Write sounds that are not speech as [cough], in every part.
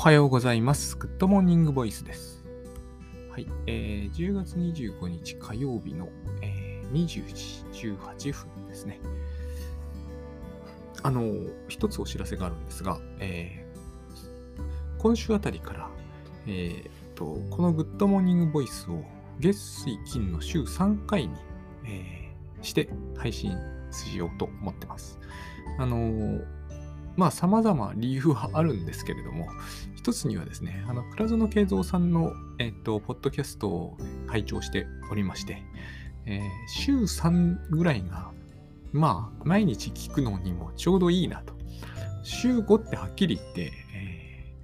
おはようございます。グッドモーニングボイスです。はい、えー、10月25日火曜日の、えー、20時18分ですね。あの、一つお知らせがあるんですが、えー、今週あたりから、えー、と、このグッドモーニングボイスを月水金の週3回に、えー、して配信しようと思ってます。あのまあ、様々理由はあるんですけれども、一つにはですね、あの、倉園慶三さんの、えっと、ポッドキャストを拝聴しておりまして、えー、週3ぐらいが、まあ、毎日聞くのにもちょうどいいなと。週5ってはっきり言って、え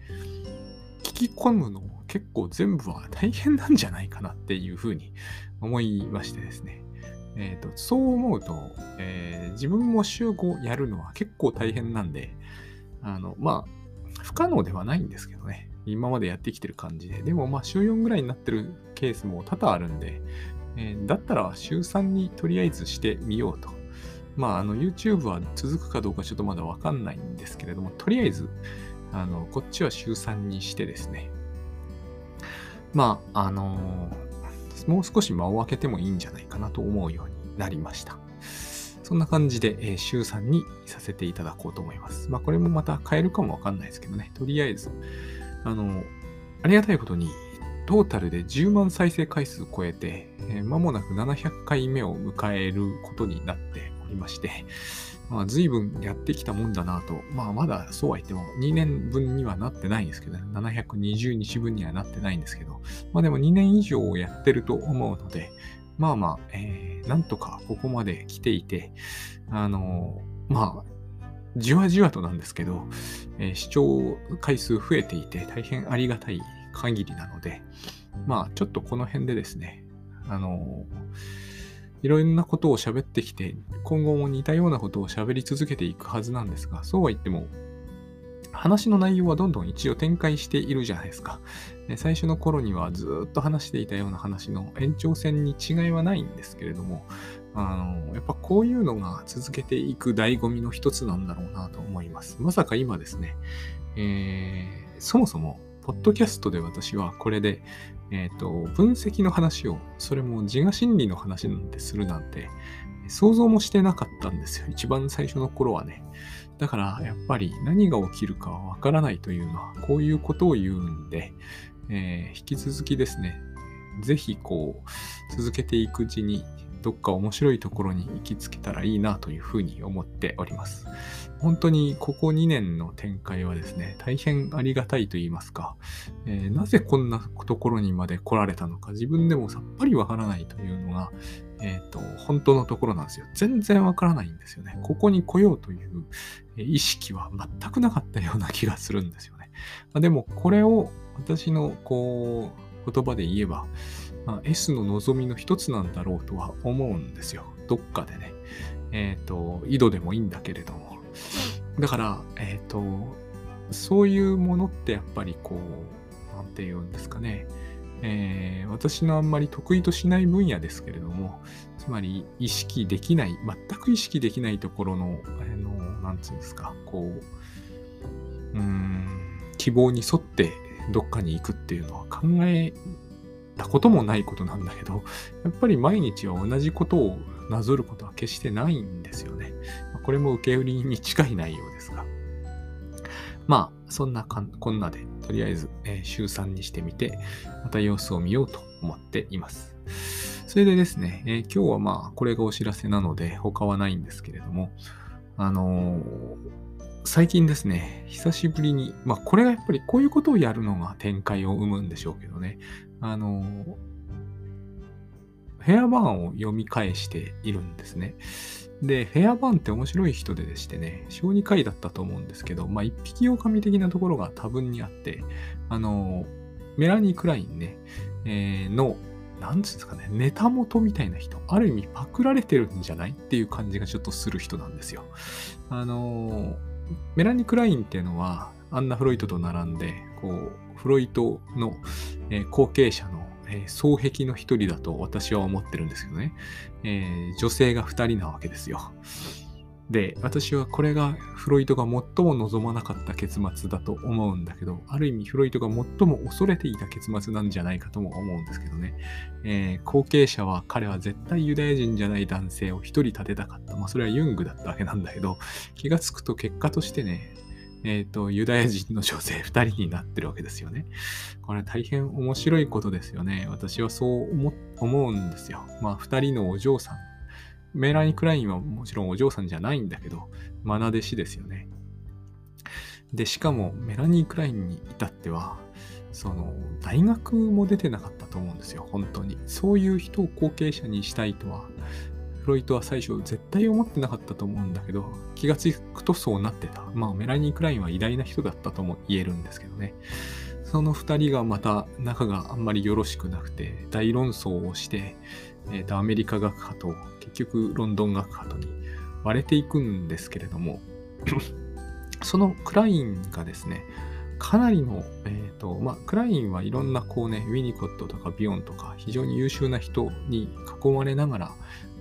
ー、聞き込むの結構全部は大変なんじゃないかなっていうふうに思いましてですね。えーと、そう思うと、えー、自分も週5やるのは結構大変なんで、あの、まあ、不可能ではないんですけどね。今までやってきてる感じで。でも、まあ、週4ぐらいになってるケースも多々あるんで、えー、だったら週3にとりあえずしてみようと。まあ、あの、YouTube は続くかどうかちょっとまだわかんないんですけれども、とりあえず、あの、こっちは週3にしてですね。まあ、あのーもう少し間を空けてもいいんじゃないかなと思うようになりました。そんな感じで、えー、週3にさせていただこうと思います。まあ、これもまた変えるかもわかんないですけどね。とりあえず、あの、ありがたいことに、トータルで10万再生回数を超えて、えー、間もなく700回目を迎えることになっておりまして、まあ、随分やってきたもんだなと。まあ、まだそうは言っても2年分にはなってないんですけどね。720日分にはなってないんですけど。まあでも2年以上やってると思うので、まあまあ、えー、なんとかここまで来ていて、あのー、まあ、じわじわとなんですけど、えー、視聴回数増えていて大変ありがたい限りなので、まあ、ちょっとこの辺でですね、あのいろんなことを喋ってきて、今後も似たようなことを喋り続けていくはずなんですが、そうは言っても、話の内容はどんどん一応展開しているじゃないですか。最初の頃にはずっと話していたような話の延長線に違いはないんですけれども、あの、やっぱこういうのが続けていく醍醐味の一つなんだろうなと思います。まさか今ですね、えー、そもそも、ポッドキャストで私はこれで、えっ、ー、と、分析の話を、それも自我心理の話なんてするなんて、想像もしてなかったんですよ。一番最初の頃はね。だから、やっぱり何が起きるかわからないというのは、こういうことを言うんで、えー、引き続きですね、ぜひこう、続けていくうちに、どっか面白いところに行きつけたらいいなというふうに思っております。本当にここ2年の展開はですね、大変ありがたいと言いますか、えー、なぜこんなところにまで来られたのか、自分でもさっぱりわからないというのが、えっ、と、本当のところなんですよ。全然わからないんですよね。ここに来ようという意識は全くなかったような気がするんですよね。[laughs] まあ、でも、これを私のこう、言葉で言えば、まあ、S の望みの一つなんだろうとは思うんですよ。どっかでね。えっ、ー、と、井戸でもいいんだけれども。だから、えっ、ー、と、そういうものってやっぱりこう、なんて言うんですかね。えー、私のあんまり得意としない分野ですけれども、つまり意識できない、全く意識できないところの、あの、なんつうんですか、こう、うん、希望に沿ってどっかに行くっていうのは考えたこともないことなんだけど、やっぱり毎日は同じことをなぞることは決してないんですよね。これも受け売りに近い内容ですが。まあ、そんなかんこんなで、とりあえず、えー、週3にしてみて、また様子を見ようと思っています。それでですね、えー、今日はまあ、これがお知らせなので、他はないんですけれども、あのー、最近ですね、久しぶりに、まあ、これがやっぱりこういうことをやるのが展開を生むんでしょうけどね、あのヘアバーンを読み返しているんですね。で、ヘアバーンって面白い人ででしてね、小児科医だったと思うんですけど、まあ、一匹狼的なところが多分にあって、あの、メラニー・クラインね、えー、の、なんつうんですかね、ネタ元みたいな人、ある意味パクられてるんじゃないっていう感じがちょっとする人なんですよ。あの、メラニー・クラインっていうのは、アンナ・フロイトと並んで、こう、フロイトの、えー、後継者の、えー、双璧の一人だと私は思ってるんですけどね、えー、女性が二人なわけですよ。で、私はこれがフロイトが最も望まなかった結末だと思うんだけど、ある意味フロイトが最も恐れていた結末なんじゃないかとも思うんですけどね。えー、後継者は彼は絶対ユダヤ人じゃない男性を一人立てたかった。まあそれはユングだったわけなんだけど、気がつくと結果としてね、えっ、ー、と、ユダヤ人の女性2人になってるわけですよね。これ大変面白いことですよね。私はそう思うんですよ。まあ2人のお嬢さんメラニー・クラインはもちろんお嬢さんじゃないんだけど、愛弟子ですよね。で、しかもメラニー・クラインに至っては、その、大学も出てなかったと思うんですよ、本当に。そういう人を後継者にしたいとは、フロイトは最初絶対思ってなかったと思うんだけど、気がつくとそうなってた。まあ、メラニー・クラインは偉大な人だったとも言えるんですけどね。その二人がまた仲があんまりよろしくなくて、大論争をして、えー、とアメリカ学派と結局ロンドン学派とに割れていくんですけれども [coughs] そのクラインがですねかなりの、えーとまあ、クラインはいろんなこうねウィニコットとかビヨンとか非常に優秀な人に囲まれながら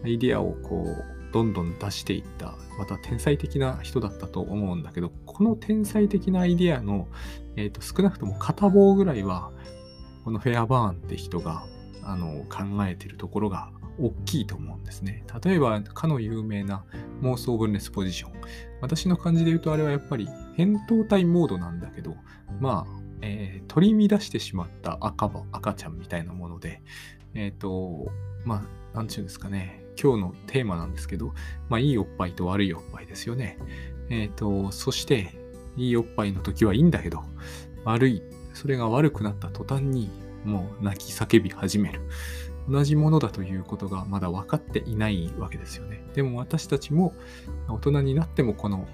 アイデアをこうどんどん出していったまた天才的な人だったと思うんだけどこの天才的なアイデアの、えーと少なくとも片棒ぐらいはこのフェアバーンって人があの考えてるところが大きいと思うんですね。例えば、かの有名な妄想分裂ポジション。私の感じで言うと、あれはやっぱり扁桃体モードなんだけど、まあ、えー、取り乱してしまった赤赤ちゃんみたいなもので、えっ、ー、と、まあ、なんちゅうんですかね、今日のテーマなんですけど、まあ、いいおっぱいと悪いおっぱいですよね。えっ、ー、と、そして、いいおっぱいの時はいいんだけど、悪い、それが悪くなった途端に、もう泣き叫び始める。同じものだということがまだ分かっていないわけですよね。でも私たちも大人になってもこの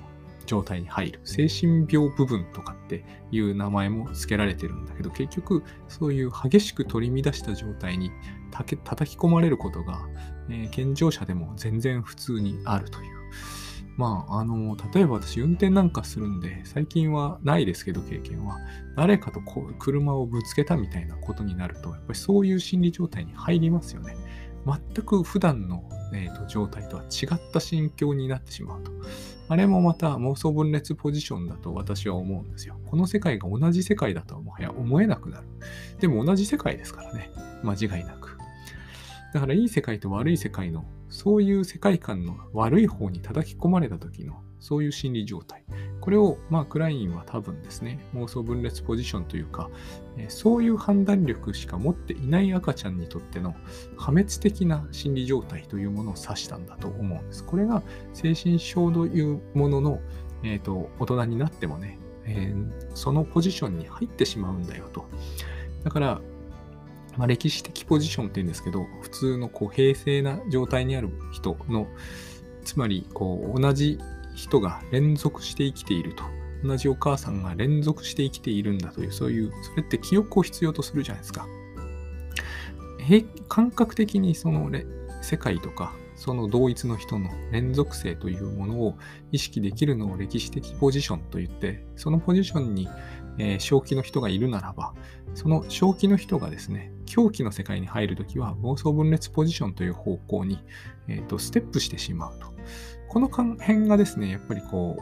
状態に入る。精神病部分とかっていう名前も付けられてるんだけど、結局そういう激しく取り乱した状態にたけ叩き込まれることが、えー、健常者でも全然普通にあるという。まあ、あの、例えば私運転なんかするんで、最近はないですけど経験は、誰かとこう車をぶつけたみたいなことになると、やっぱりそういう心理状態に入りますよね。全く普段の、えーと、状態とは違った心境になってしまうと。あれもまた妄想分裂ポジションだと私は思うんですよ。この世界が同じ世界だとはもはや思えなくなる。でも同じ世界ですからね。間違いなく。だからいい世界と悪い世界のそういう世界観の悪い方に叩き込まれた時のそういう心理状態。これを、まあ、クラインは多分ですね、妄想分裂ポジションというか、そういう判断力しか持っていない赤ちゃんにとっての破滅的な心理状態というものを指したんだと思うんです。これが精神症というものの、えーと、大人になってもね、えー、そのポジションに入ってしまうんだよと。だから、まあ、歴史的ポジションって言うんですけど、普通のこう平静な状態にある人の、つまりこう同じ人が連続して生きていると。同じお母さんが連続して生きているんだという、そういう、それって記憶を必要とするじゃないですか。感覚的にその世界とか、その同一の人の連続性というものを意識できるのを歴史的ポジションと言って、そのポジションに、えー、正気の人がいるならば、その正気の人がですね、狂気の世界に入るときは妄想分裂ポジションという方向に、えーと、ステップしてしまうと。この辺がですね、やっぱりこう、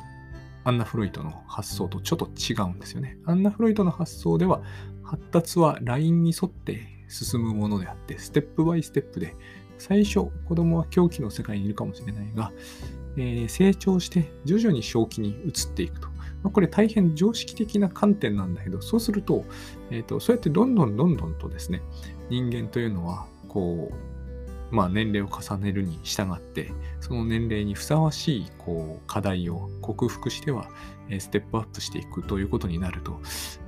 アンナ・フロイトの発想とちょっと違うんですよね。アンナ・フロイトの発想では、発達はラインに沿って進むものであって、ステップバイステップで、最初、子供は狂気の世界にいるかもしれないが、えー、成長して徐々に正気に移っていくと。これ大変常識的な観点なんだけど、そうすると、えーと、そうやってどんどんどんどんとですね、人間というのは、こう、まあ、年齢を重ねるに従って、その年齢にふさわしいこう課題を克服しては、ステップアップしていくということになると、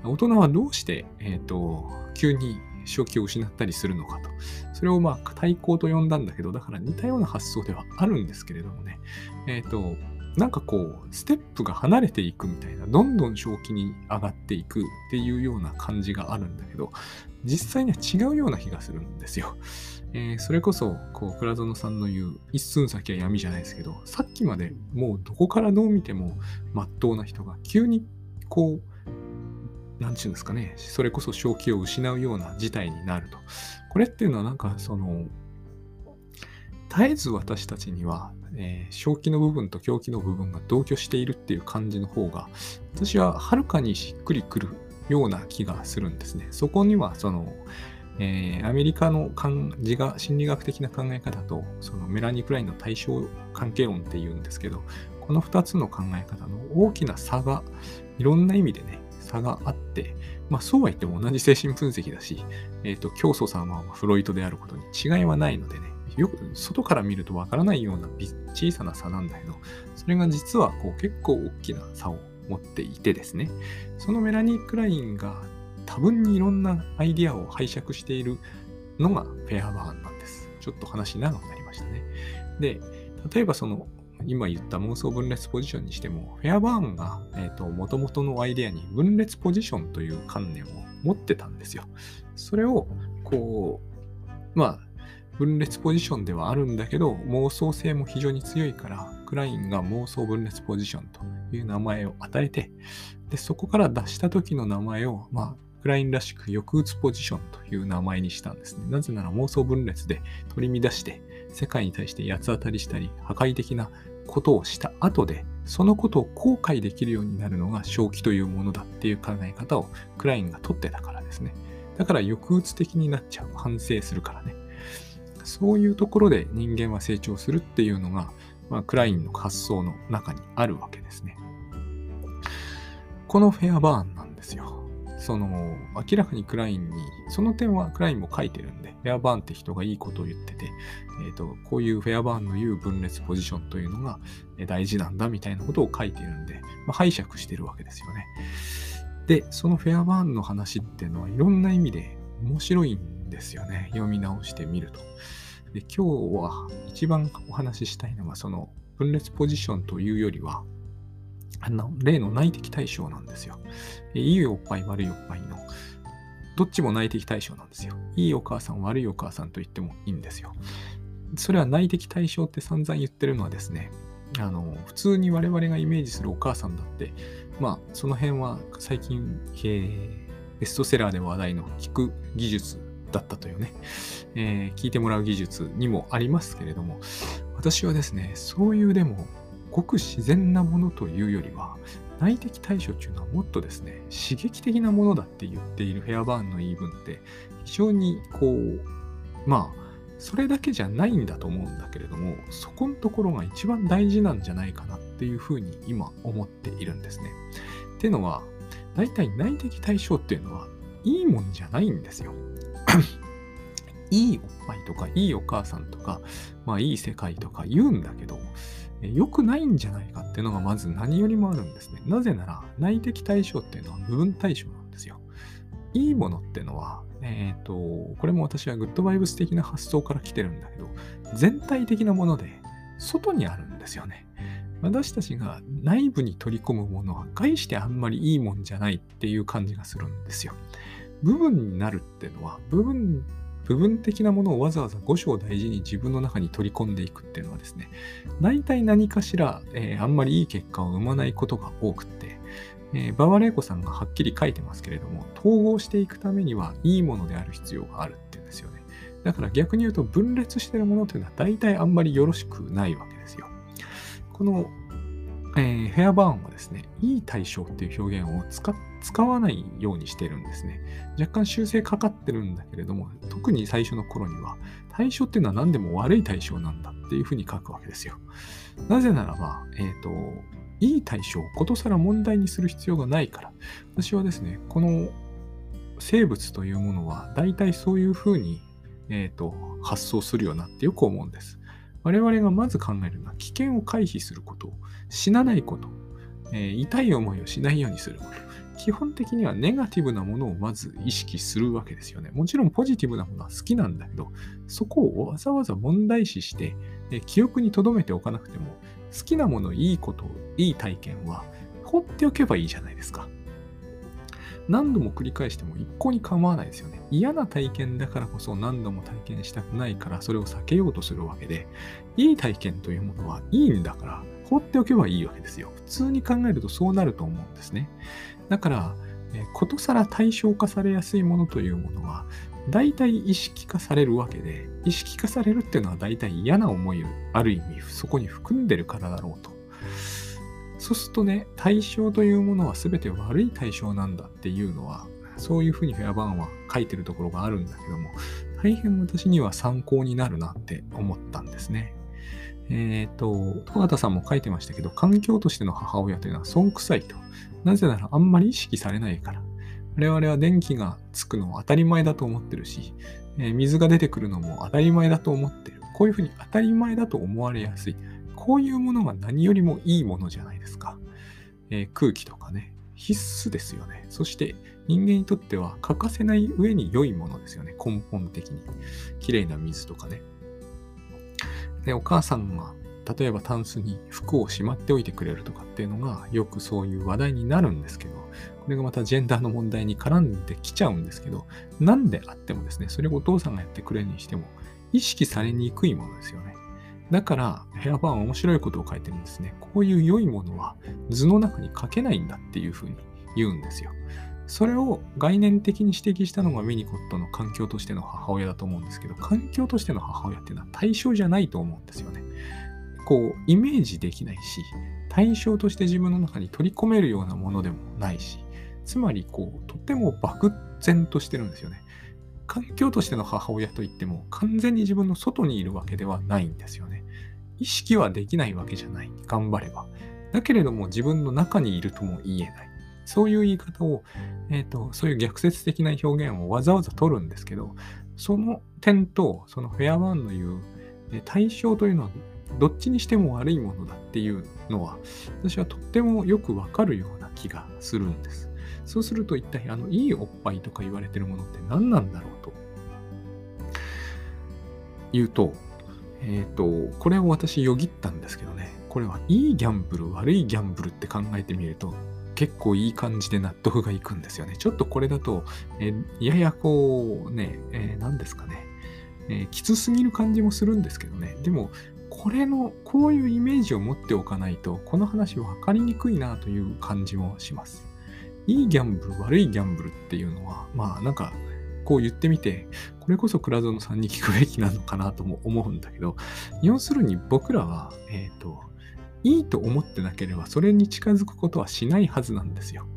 大人はどうして、えーと、急に正気を失ったりするのかと。それをまあ対抗と呼んだんだけど、だから似たような発想ではあるんですけれどもね。えっ、ー、と、なんかこう、ステップが離れていくみたいな、どんどん正気に上がっていくっていうような感じがあるんだけど、実際には違うような気がするんですよ。えー、それこそ、こう、倉園さんの言う、一寸先は闇じゃないですけど、さっきまでもうどこからどう見ても、まっとうな人が急に、こう、なんちゅうんですかね、それこそ正気を失うような事態になると。これっていうのはなんか、その、絶えず私たちには、えー、正気の部分と狂気の部分が同居しているっていう感じの方が、私ははるかにしっくりくるような気がするんですね。そこには、その、えー、アメリカの感じが心理学的な考え方と、そのメラニー・クラインの対象関係論っていうんですけど、この2つの考え方の大きな差が、いろんな意味でね、差があって、まあそうは言っても同じ精神分析だし、えっ、ー、と、教祖様はフロイトであることに違いはないのでね、よく外から見るとわからないような小さな差なんだけど、それが実はこう結構大きな差を持っていてですね、そのメラニー・クラインが多分にいろんなアイディアを拝借しているのがフェアバーンなんです。ちょっと話長くなりましたね。で、例えばその今言った妄想分裂ポジションにしても、フェアバーンが、えーと、元々のアイディアに分裂ポジションという観念を持ってたんですよ。それを、こう、まあ、分裂ポジションではあるんだけど、妄想性も非常に強いから、クラインが妄想分裂ポジションという名前を与えて、でそこから出した時の名前を、まあ、クラインらしく抑うつポジションという名前にしたんですね。なぜなら妄想分裂で取り乱して、世界に対して八つ当たりしたり、破壊的なことをした後で、そのことを後悔できるようになるのが正気というものだっていう考え方をクラインが取ってたからですね。だから抑うつ的になっちゃう。反省するからね。そういうところで人間は成長するっていうのが、まあ、クラインの発想の中にあるわけですね。このフェアバーンなんですよ。その、明らかにクラインに、その点はクラインも書いてるんで、フェアバーンって人がいいことを言ってて、えっ、ー、と、こういうフェアバーンの言う分裂ポジションというのが大事なんだみたいなことを書いてるんで、まあ、拝借してるわけですよね。で、そのフェアバーンの話っていうのはいろんな意味で面白いんですよね。読み直してみると。で、今日は一番お話ししたいのは、その分裂ポジションというよりは、あの、例の内的対象なんですよ。いいおっぱい、悪いおっぱいの、どっちも内的対象なんですよ。いいお母さん、悪いお母さんと言ってもいいんですよ。それは内的対象って散々言ってるのはですね、あの、普通に我々がイメージするお母さんだって、まあ、その辺は最近、えー、ベストセラーで話題の聞く技術だったというね、えー、聞いてもらう技術にもありますけれども、私はですね、そういうでも、ごく自然なものというよりは、内的対処っていうのはもっとですね、刺激的なものだって言っているフェアバーンの言い分って、非常にこう、まあ、それだけじゃないんだと思うんだけれども、そこのところが一番大事なんじゃないかなっていうふうに今思っているんですね。っていうのは、大体内的対象っていうのは、いいもんじゃないんですよ。[coughs] いいおっぱいとか、いいお母さんとか、まあいい世界とか言うんだけど、良くないんじゃないかっていうのがまず何よりもあるんですね。なぜなら、内的対象っていうのは部分対象なんですよ。いいものっていうのは、えっ、ー、と、これも私はグッドバイブス的な発想から来てるんだけど、全体的なもので、外にあるんですよね。私たちが内部に取り込むものは、概してあんまりいいもんじゃないっていう感じがするんですよ。部分になるっていうのは、部分部分的なものをわざわざ五章大事に自分の中に取り込んでいくっていうのはですね、大体何かしら、えー、あんまりいい結果を生まないことが多くって、えー、バワレイコさんがはっきり書いてますけれども、統合していくためにはいいものである必要があるっていうんですよね。だから逆に言うと分裂してるものというのは大体あんまりよろしくないわけですよ。このえー、フェアバーンはですね、いい対象っていう表現を使使わないようにしてるんですね。若干修正かかってるんだけれども、特に最初の頃には、対象っていうのは何でも悪い対象なんだっていうふうに書くわけですよ。なぜならば、えっ、ー、と、いい対象をことさら問題にする必要がないから、私はですね、この生物というものは大体そういうふうに、えーと発想するよなってよく思うんです。我々がまず考えるのは危険を回避すること、死なないこと、えー、痛い思いをしないようにすること。基本的にはネガティブなものをまず意識するわけですよね。もちろんポジティブなものは好きなんだけど、そこをわざわざ問題視して、えー、記憶に留めておかなくても、好きなもの、いいこと、いい体験は放っておけばいいじゃないですか。何度も繰り返しても一向に構わないですよね。嫌な体験だからこそ何度も体験したくないからそれを避けようとするわけで、いい体験というものはいいんだから放っておけばいいわけですよ。普通に考えるとそうなると思うんですね。だから、えことさら対象化されやすいものというものは、大体意識化されるわけで、意識化されるっていうのは大体嫌な思いをある意味そこに含んでるからだろうと。そうするとね、対象というものは全て悪い対象なんだっていうのは、そういうふうにフェアバンは書いてるところがあるんだけども、大変私には参考になるなって思ったんですね。えっ、ー、と、戸畑さんも書いてましたけど、環境としての母親というのは損臭いと。なぜならあんまり意識されないから。我々は電気がつくのを当たり前だと思ってるし、えー、水が出てくるのも当たり前だと思ってる。こういうふうに当たり前だと思われやすい。こういうものが何よりもいいものじゃないですか。えー、空気とかね、必須ですよね。そして人間にとっては欠かせない上に良いものですよね。根本的に。綺麗な水とかね。で、お母さんが例えばタンスに服をしまっておいてくれるとかっていうのがよくそういう話題になるんですけど、これがまたジェンダーの問題に絡んできちゃうんですけど、なんであってもですね、それをお父さんがやってくれるにしても、意識されにくいものですよね。だから、ヘアバーンは面白いことを書いてるんですね。こういう良いものは図の中に書けないんだっていうふうに言うんですよ。それを概念的に指摘したのがミニコットの環境としての母親だと思うんですけど、環境としての母親っていうのは対象じゃないと思うんですよね。こう、イメージできないし、対象として自分の中に取り込めるようなものでもないし、つまり、こう、とっても漠然としてるんですよね。環境としての母親といっても、完全に自分の外にいるわけではないんですよね。意識はできないわけじゃない。頑張れば。だけれども、自分の中にいるとも言えない。そういう言い方を、えっ、ー、と、そういう逆説的な表現をわざわざ取るんですけど、その点と、そのフェアワンの言う、対象というのはどっちにしても悪いものだっていうのは、私はとってもよくわかるような気がするんです。そうすると一体、あの、いいおっぱいとか言われてるものって何なんだろうと。言うと、えっ、ー、と、これを私よぎったんですけどね、これはいいギャンブル、悪いギャンブルって考えてみると、結構いい感じで納得がいくんですよね。ちょっとこれだと、え、ややこうね、えー、何ですかね、えー、きつすぎる感じもするんですけどね。でも、これの、こういうイメージを持っておかないと、この話分かりにくいなという感じもします。いいギャンブル、悪いギャンブルっていうのは、まあなんか、こう言ってみて、これこそ倉園さんに聞くべきなのかなとも思うんだけど、要するに僕らは、えっ、ー、と、いいと思ってなければそれに近づくことはしないはずなんですよ。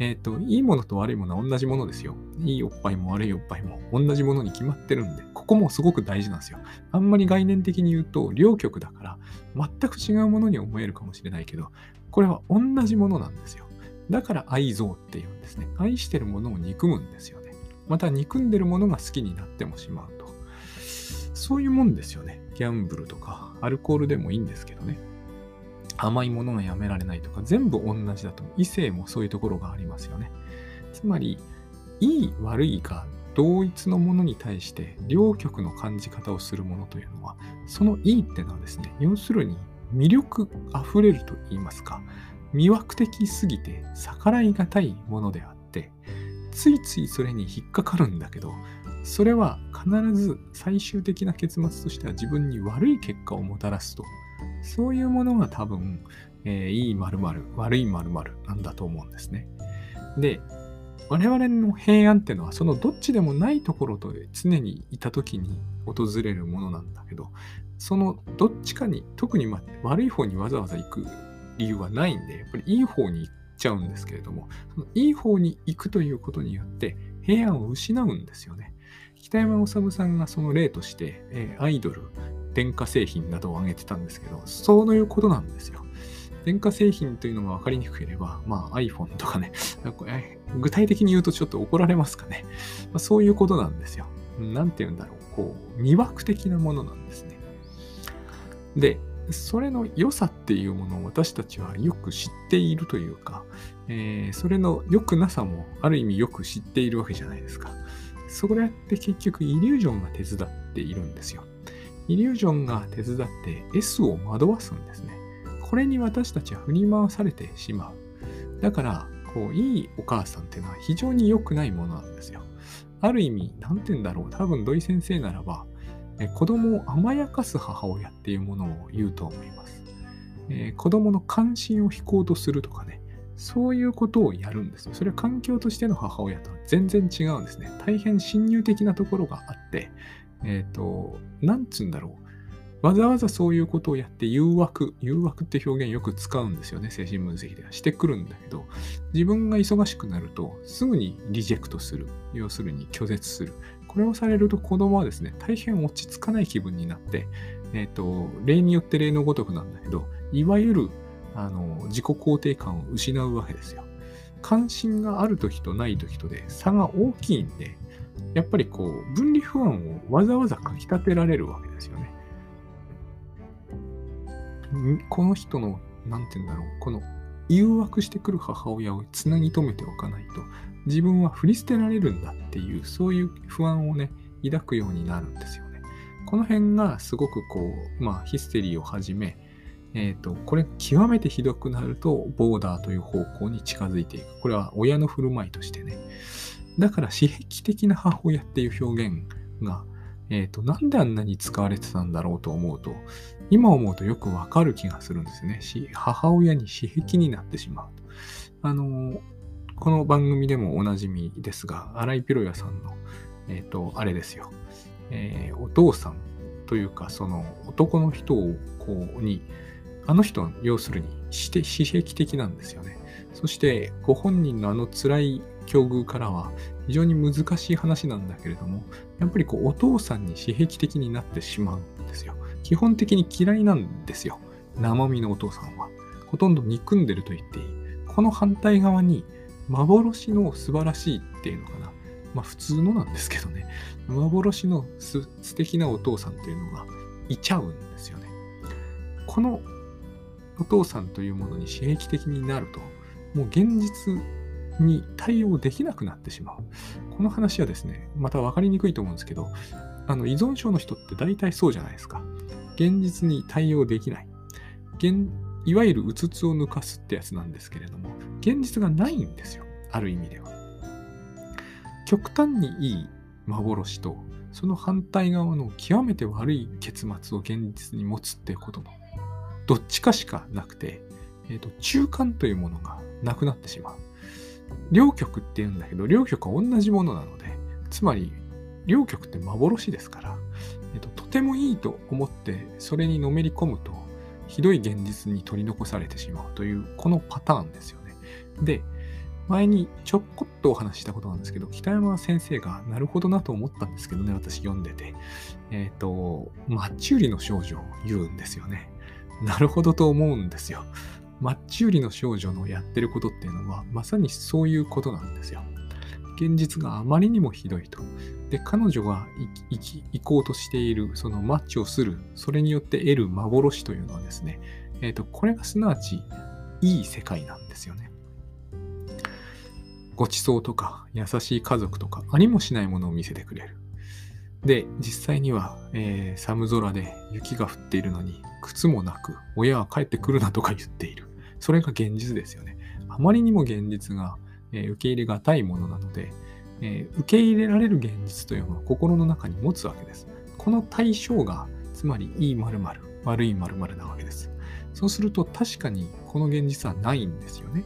えっ、ー、と、いいものと悪いものは同じものですよ。いいおっぱいも悪いおっぱいも同じものに決まってるんで、ここもすごく大事なんですよ。あんまり概念的に言うと、両極だから、全く違うものに思えるかもしれないけど、これは同じものなんですよ。だから愛憎っていうんですね。愛してるものを憎むんですよ。また憎んでるものが好きになってもしまうと。そういうもんですよね。ギャンブルとか、アルコールでもいいんですけどね。甘いものがやめられないとか、全部同じだと。異性もそういうところがありますよね。つまり、いい悪いが同一のものに対して両極の感じ方をするものというのは、そのいいってのはですね、要するに魅力あふれると言いますか、魅惑的すぎて逆らいがたいものであって、ついついそれに引っかかるんだけど、それは必ず最終的な結末としては自分に悪い結果をもたらすとそういうものが多分、えー、いい〇〇、悪い〇〇なんだと思うんですね。で、我々の平安っていうのはそのどっちでもないところと常にいた時に訪れるものなんだけど、そのどっちかに特に悪い方にわざわざ行く理由はないんで、やっぱりいい方に行っちゃうんですけれども、そのいい方に行くということによって平安を失うんですよね。北山治さんがその例として、えー、アイドル、電化製品などを挙げてたんですけど、そういうことなんですよ。電化製品というのが分かりにくければ、まあ iPhone とかね、具体的に言うとちょっと怒られますかね。まあ、そういうことなんですよ。なんて言うんだろう。こう、魅惑的なものなんですね。で、それの良さっていうものを私たちはよく知っているというか、えー、それの良くなさもある意味よく知っているわけじゃないですか。それって結局イリュージョンが手伝っているんですよ。イリュージョンが手伝って S を惑わすんですね。これに私たちは振り回されてしまう。だから、こう、いいお母さんっていうのは非常に良くないものなんですよ。ある意味、なんて言うんだろう。多分土井先生ならば、子供を甘やかす母親っていうものを言うと思います。えー、子供の関心を引こうとするとかね、そういうことをやるんですよ。それは環境としての母親とは全然違うんですね。大変侵入的なところがあって、えっ、ー、と、なんつうんだろう。わざわざそういうことをやって誘惑、誘惑って表現よく使うんですよね、精神分析では。してくるんだけど、自分が忙しくなると、すぐにリジェクトする。要するに拒絶する。これをされると子供はですね、大変落ち着かない気分になって、えっ、ー、と、例によって例のごとくなんだけど、いわゆるあの自己肯定感を失うわけですよ。関心がある時とない時とで差が大きいんで、やっぱりこう、分離不安をわざわざかき立てられるわけですよね。この人の、なんて言うんだろう、この誘惑してくる母親をつなぎ止めておかないと、自分は振り捨てられるんだっていう、そういう不安をね、抱くようになるんですよね。この辺がすごくこう、まあ、ヒステリーをはじめ、えっ、ー、と、これ極めてひどくなると、ボーダーという方向に近づいていく。これは親の振る舞いとしてね。だから、刺激的な母親っていう表現が、えっ、ー、と、なんであんなに使われてたんだろうと思うと、今思うとよくわかる気がするんですね。母親に刺激になってしまう。あの、この番組でもおなじみですが、荒井ピロヤさんの、えっ、ー、と、あれですよ。えー、お父さんというか、その男の人をこうに、あの人要するにして刺激的なんですよね。そしてご本人のあの辛い境遇からは非常に難しい話なんだけれども、やっぱりこうお父さんに刺激的になってしまうんですよ。基本的に嫌いなんですよ。生身のお父さんは。ほとんど憎んでると言っていい。この反対側に幻の素晴らしいっていうのかな。まあ普通のなんですけどね。幻のす素敵なお父さんっていうのがいちゃうんですよね。このお父さんというものに刺激的になると、もう現実に対応できなくなってしまう。この話はですね、また分かりにくいと思うんですけど、あの依存症の人って大体そうじゃないですか。現実に対応できない。現いわゆるうつつを抜かすってやつなんですけれども、現実がないんですよ。ある意味では。極端にいい幻と、その反対側の極めて悪い結末を現実に持つっていうことのどっちかしかなくて、えーと、中間というものがなくなってしまう。両極って言うんだけど、両極は同じものなので、つまり、両極って幻ですから、えーと、とてもいいと思ってそれにのめり込むと、ひどい現実に取り残されてしまうという、このパターンですよね。で、前にちょこっとお話ししたことなんですけど、北山先生がなるほどなと思ったんですけどね、私読んでて。えっ、ー、と、マッチ売りの少女を言うんですよね。なるほどと思うんですよ。マッチ売りの少女のやってることっていうのは、まさにそういうことなんですよ。現実があまりにもひどいと。で、彼女が行こうとしている、そのマッチをする、それによって得る幻というのはですね、えっ、ー、と、これがすなわち、いい世界なんですよね。ごちそうとか、優しい家族とか、ありもしないものを見せてくれる。で、実際には、えー、寒空で雪が降っているのに、靴もなく、親は帰ってくるなとか言っている。それが現実ですよね。あまりにも現実が、えー、受け入れがたいものなので、えー、受け入れられる現実というのは心の中に持つわけです。この対象が、つまりいい〇〇、悪い〇〇なわけです。そうすると確かにこの現実はないんですよね。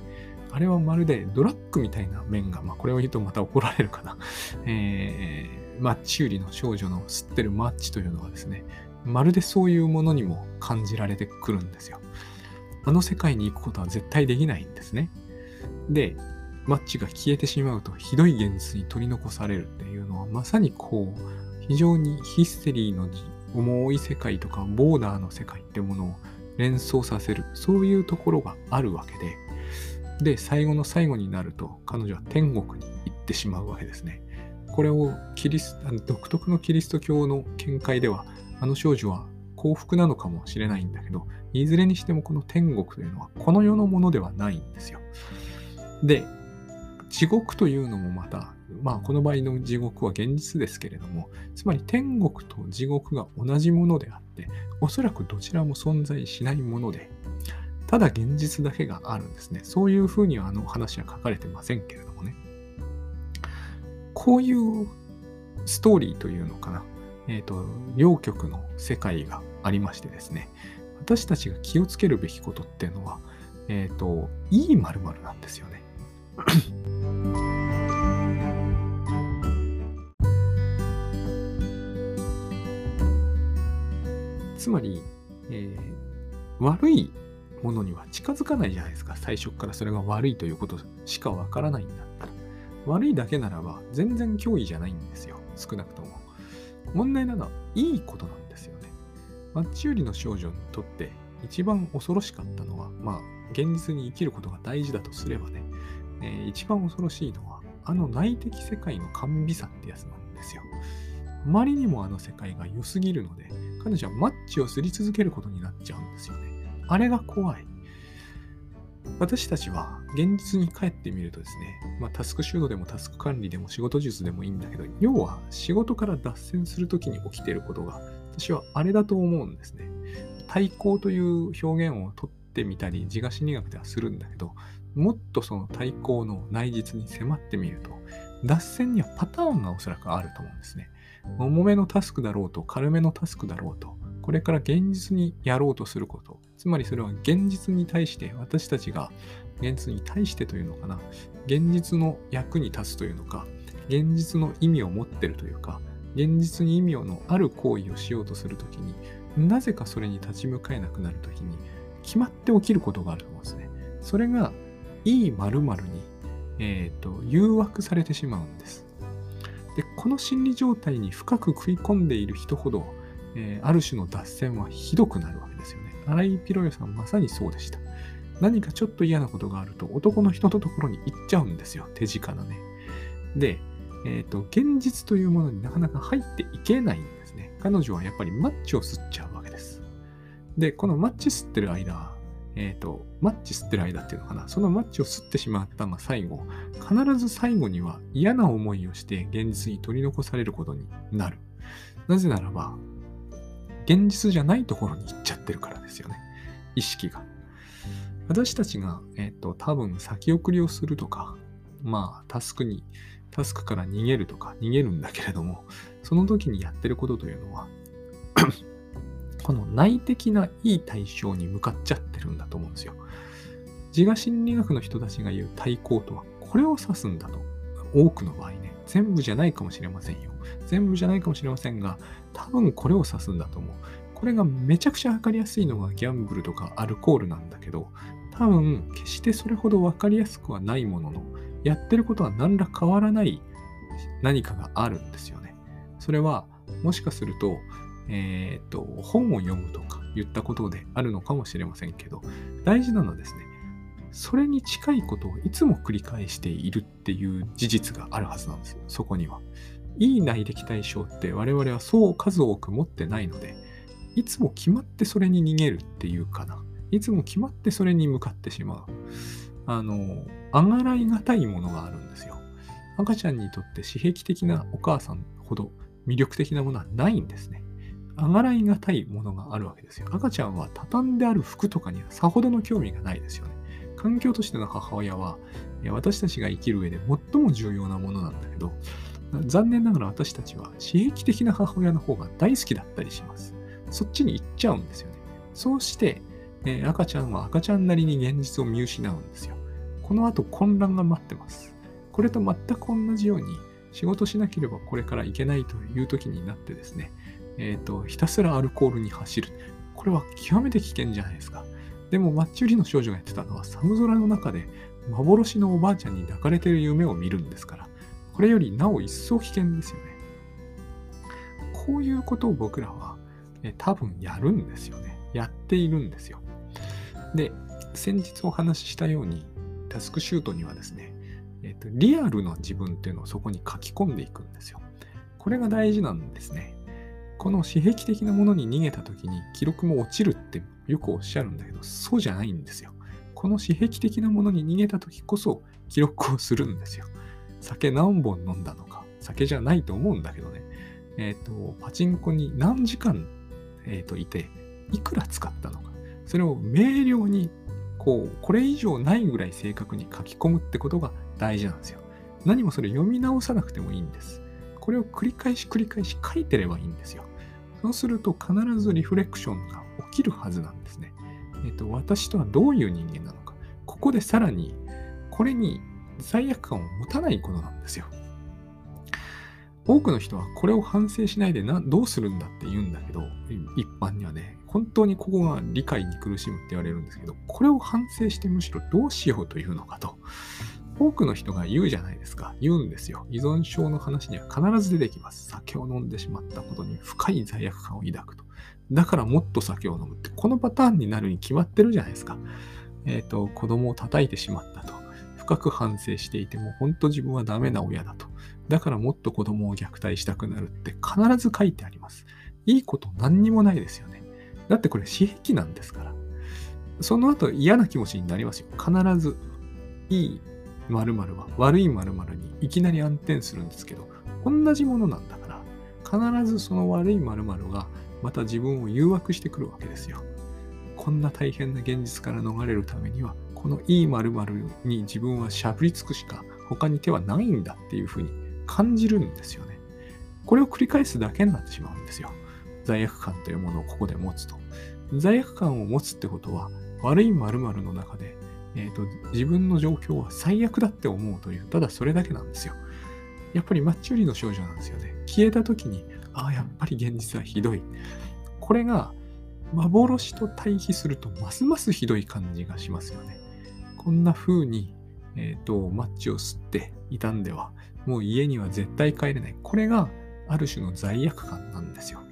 あれはまるでドラッグみたいな面が、まあこれを言うとまた怒られるかな。[laughs] えー、マッチ売りの少女の吸ってるマッチというのはですね、まるでそういうものにも感じられてくるんですよ。あの世界に行くことは絶対できないんですね。で、マッチが消えてしまうとひどい現実に取り残されるっていうのはまさにこう非常にヒステリーの重い世界とかボーダーの世界ってものを連想させるそういうところがあるわけでで最後の最後になると彼女は天国に行ってしまうわけですねこれをキリス独特のキリスト教の見解ではあの少女は幸福なのかもしれないんだけど、いずれにしてもこの天国というのはこの世のものではないんですよ。で、地獄というのもまた、まあこの場合の地獄は現実ですけれども、つまり天国と地獄が同じものであって、おそらくどちらも存在しないもので、ただ現実だけがあるんですね。そういうふうにはあの話は書かれてませんけれどもね。こういうストーリーというのかな。えっ、ー、と、両極の世界がありましてですね、私たちが気をつけるべきことっていうのは、えっ、と、いい〇〇なんですよね。つまり、えー悪いものには近づかないじゃないですか。最初からそれが悪いということしかわからないんだったら。悪いだけならば全然脅威じゃないんですよ。少なくとも。問題なのはいいことなんですよね。マッチ売りの少女にとって一番恐ろしかったのは、まあ、現実に生きることが大事だとすればね、えー一番恐ろしいのは、あの内的世界の甘美さってやつなんですよ。あまりにもあの世界が良すぎるので、彼女はマッチをすり続けることになっちゃうんですよね。あれが怖い。私たちは現実に帰ってみるとですね、まあ、タスクシュートでもタスク管理でも仕事術でもいいんだけど、要は仕事から脱線するときに起きていることが、私はあれだと思うんですね。対抗という表現を取ってみたり、自我心理学ではするんだけど、もっとその対抗の内実に迫ってみると、脱線にはパターンがおそらくあると思うんですね。重めのタスクだろうと、軽めのタスクだろうと、これから現実にやろうとすること、つまりそれは現実に対して、私たちが現実に対してというのかな、現実の役に立つというのか、現実の意味を持ってるというか、現実に意味のある行為をしようとするときに、なぜかそれに立ち向かえなくなるときに、決まって起きることがあると思うんですね。それが、いい〇〇に、えーと誘惑されてしまうんです。で、この心理状態に深く食い込んでいる人ほど、えーある種の脱線はひどくなるわけですよね。荒井ピロヨさんまさにそうでした。何かちょっと嫌なことがあると男の人のところに行っちゃうんですよ。手近なね。で、えっ、と、現実というものになかなか入っていけないんですね。彼女はやっぱりマッチを吸っちゃうわけです。で、このマッチ吸ってる間、えっ、と、マッチ吸ってる間っていうのかな？そのマッチを吸ってしまったが最後、必ず最後には嫌な思いをして現実に取り残されることになる。なぜならば、現実じゃないところに行っちゃってるからですよね。意識が。私たちが、えっ、と、多分先送りをするとか、まあ、タスクに、タスクから逃げるとか、逃げるんだけれども、その時にやってることというのは、この内的ないい対象に向かっちゃってるんだと思うんですよ。自我心理学の人たちが言う対抗とは、これを指すんだと。多くの場合ね、全部じゃないかもしれませんよ。全部じゃないかもしれませんが、多分これを指すんだと思う。これがめちゃくちゃわかりやすいのがギャンブルとかアルコールなんだけど、多分決してそれほどわかりやすくはないものの、やってることは何ら変わらない何かがあるんですよね。それは、もしかすると、えーっと、本を読むとか言ったことであるのかもしれませんけど、大事なのはですね、それに近いことをいつも繰り返しているっていう事実があるはずなんですよ、そこには。いい内的対象って我々はそう数多く持ってないので、いつも決まってそれに逃げるっていうかな。いつも決まってそれに向かってしまう。あの、あがらいがたいものがあるんですよ。赤ちゃんにとって私癖的なお母さんほど魅力的なものはないんですね。あがらいがたいものがあるわけですよ。赤ちゃんは畳んである服とかにはさほどの興味がないですよね。環境としての母親は、私たちが生きる上で最も重要なものなんだけど、残念ながら私たちは刺激的な母親の方が大好きだったりします。そっちに行っちゃうんですよね。そうして、え赤ちゃんは赤ちゃんなりに現実を見失うんですよ。この後混乱が待ってます。これと全く同じように仕事しなければこれからいけないという時になってですね、えっ、と、ひたすらアルコールに走る。これは極めて危険じゃないですか。でも、マッチ売りの少女がやってたのは寒空の中で幻のおばあちゃんに抱かれてる夢を見るんですから、これよりなお一層危険ですよね。こういうことを僕らは、え多分やるんですよね。やっているんですよ。で、先日お話ししたように、タスクシュートにはですね、えっとリアルな自分っていうのをそこに書き込んでいくんですよ。これが大事なんですね。この刺激的なものに逃げた時に記録も落ちるってよくおっしゃるんだけど、そうじゃないんですよ。この刺激的なものに逃げた時こそ記録をするんですよ。酒何本飲んだのか、酒じゃないと思うんだけどね。えっ、と、パチンコに何時間、えーといて、いくら使ったのか。それを明瞭に、こう、これ以上ないぐらい正確に書き込むってことが大事なんですよ。何もそれ読み直さなくてもいいんです。これを繰り返し繰り返し書いてればいいんですよ。そうすると必ずリフレクションが起きるはずなんですね。えっ、と、私とはどういう人間なのか。ここでさらに、これに罪悪感を持たないことなんですよ。多くの人はこれを反省しないでなどうするんだって言うんだけど、一般にはね、本当にここが理解に苦しむって言われるんですけど、これを反省してむしろどうしようというのかと。多くの人が言うじゃないですか。言うんですよ。依存症の話には必ず出てきます。酒を飲んでしまったことに深い罪悪感を抱くと。だからもっと酒を飲むって、このパターンになるに決まってるじゃないですか。えっ、ー、と、子供を叩いてしまったと。深く反省していても、本当自分はダメな親だと。だからもっと子供を虐待したくなるって必ず書いてあります。いいこと何にもないですよね。だってこれ私癖なんですから。その後嫌な気持ちになりますよ。必ず。いい〇〇は悪い〇〇にいきなり暗転するんですけど、同じものなんだから、必ずその悪い〇〇がまた自分を誘惑してくるわけですよ。こんな大変な現実から逃れるためには、このいい〇〇に自分はしゃぶりつくしか他に手はないんだっていうふうに感じるんですよね。これを繰り返すだけになってしまうんですよ。罪悪感というものをここで持つと。罪悪感を持つってことは、悪い〇〇の中でえーと、自分の状況は最悪だって思うという、ただそれだけなんですよ。やっぱりマッチ売りの少女なんですよね。消えた時に、ああ、やっぱり現実はひどい。これが幻と対比するとますますひどい感じがしますよね。こんな風に、えーと、マッチを吸っていたんでは、もう家には絶対帰れない。これがある種の罪悪感なんですよ。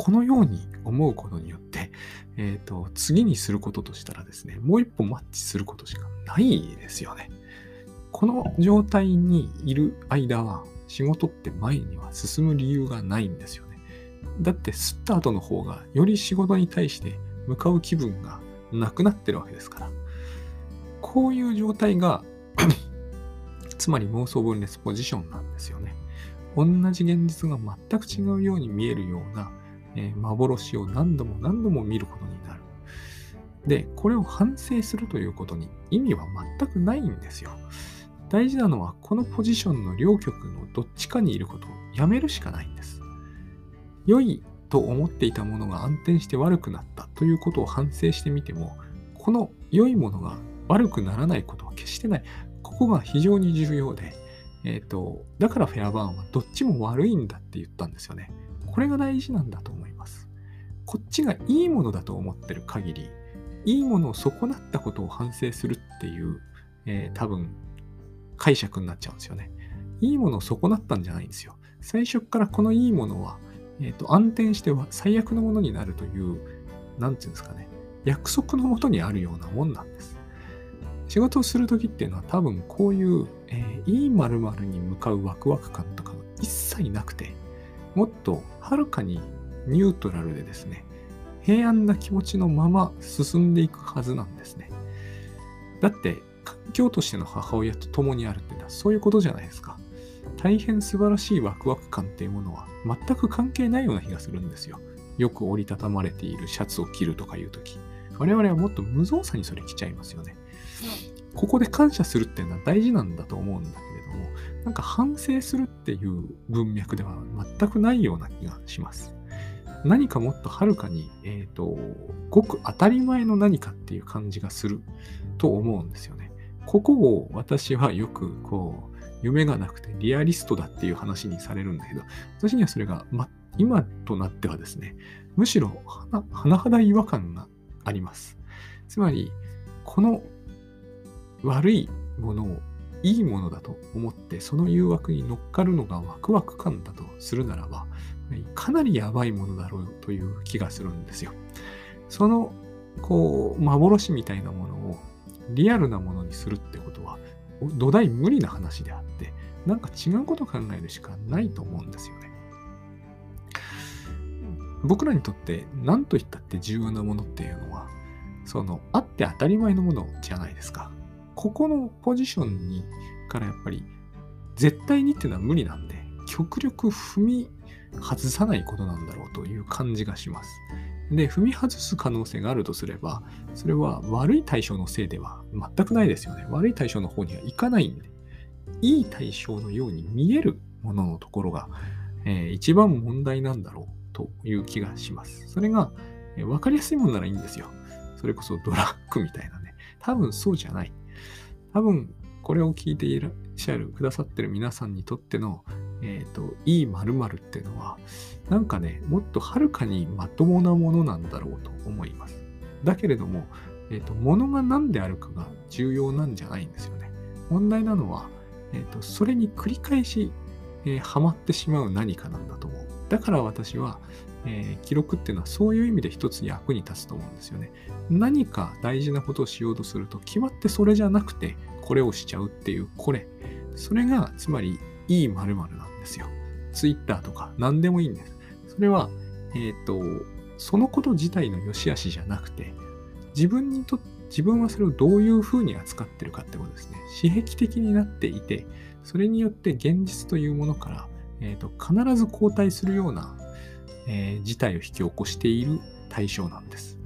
このように思うことによって、えっ、ー、と、次にすることとしたらですね、もう一歩マッチすることしかないですよね。この状態にいる間は、仕事って前には進む理由がないんですよね。だって吸った後の方が、より仕事に対して向かう気分がなくなってるわけですから。こういう状態が [clears throat] つまり妄想分裂ポジションなんですよね。同じ現実が全く違うように見えるようなえ、幻を何度も何度も見ることになる。で、これを反省するということに意味は全くないんですよ。大事なのはこのポジションの両極のどっちかにいることをやめるしかないんです。良いと思っていたものが暗転して悪くなったということを反省してみても、この良いものが悪くならないことは決してない。ここが非常に重要で、えっ、ー、と、だからフェアバーンはどっちも悪いんだって言ったんですよね。これが大事なんだと思います。こっちがいいものだと思ってる限り、いいものを損なったことを反省するっていう、えー、多分、解釈になっちゃうんですよね。いいものを損なったんじゃないんですよ。最初からこのいいものは、えーと、暗転しては最悪のものになるという、なんていうんですかね、約束のもとにあるようなもんなんです。仕事をするときっていうのは多分こういう、えー、いい〇〇に向かうワクワク感とかが一切なくて、もっとはるかにニュートラルでですね、平安な気持ちのまま進んでいくはずなんですね。だって、環境としての母親と共にあるっていうのはそういうことじゃないですか。大変素晴らしいワクワク感っていうものは全く関係ないような気がするんですよ。よく折りたたまれているシャツを着るとかいうとき。我々はもっと無造作にそれ着ちゃいますよね。ここで感謝するっていうのは大事なんだと思うんだけなんか反省するっていう文脈では全くないような気がします。何かもっとはるかに、えっ、ー、と、ごく当たり前の何かっていう感じがすると思うんですよね。ここを私はよくこう、夢がなくてリアリストだっていう話にされるんだけど、私にはそれが、ま、今となってはですね、むしろ甚だ違和感があります。つまり、この悪いものをいいものだと思ってその誘惑に乗っかるのがワクワク感だとするならばかなりやばいものだろうという気がするんですよ。そのこう幻みたいなものをリアルなものにするってことは土台無理な話であってなんか違うこと考えるしかないと思うんですよね。僕らにとって何と言ったって重要なものっていうのはそのあって当たり前のものじゃないですか。ここのポジションにからやっぱり絶対にっていうのは無理なんで、極力踏み外さないことなんだろうという感じがします。で、踏み外す可能性があるとすれば、それは悪い対象のせいでは全くないですよね。悪い対象の方にはいかないんで、いい対象のように見えるもののところが、えー、一番問題なんだろうという気がします。それが、えー、分かりやすいものならいいんですよ。それこそドラッグみたいなね。多分そうじゃない。多分、これを聞いていらっしゃる、くださってる皆さんにとっての、えっ、ー、と、いい〇〇っていうのは、なんかね、もっとはるかにまともなものなんだろうと思います。だけれども、えっ、ー、と、ものが何であるかが重要なんじゃないんですよね。問題なのは、えっ、ー、と、それに繰り返し、えー、はまってしまう何かなんだと思う。だから私は、えー、記録っていうのはそういう意味で一つ役に立つと思うんですよね。何か大事なことをしようとすると、決まってそれじゃなくて、これをしちゃうっていう、これ。それが、つまり、いい〇〇なんですよ。Twitter とか何でもいいんです。それは、えっ、ー、と、そのこと自体の良し悪しじゃなくて、自分にと自分はそれをどういうふうに扱ってるかってことですね。刺激的になっていて、それによって現実というものから、えーと、必ず後退するような、えー、事態を引き起こしている対象なんです。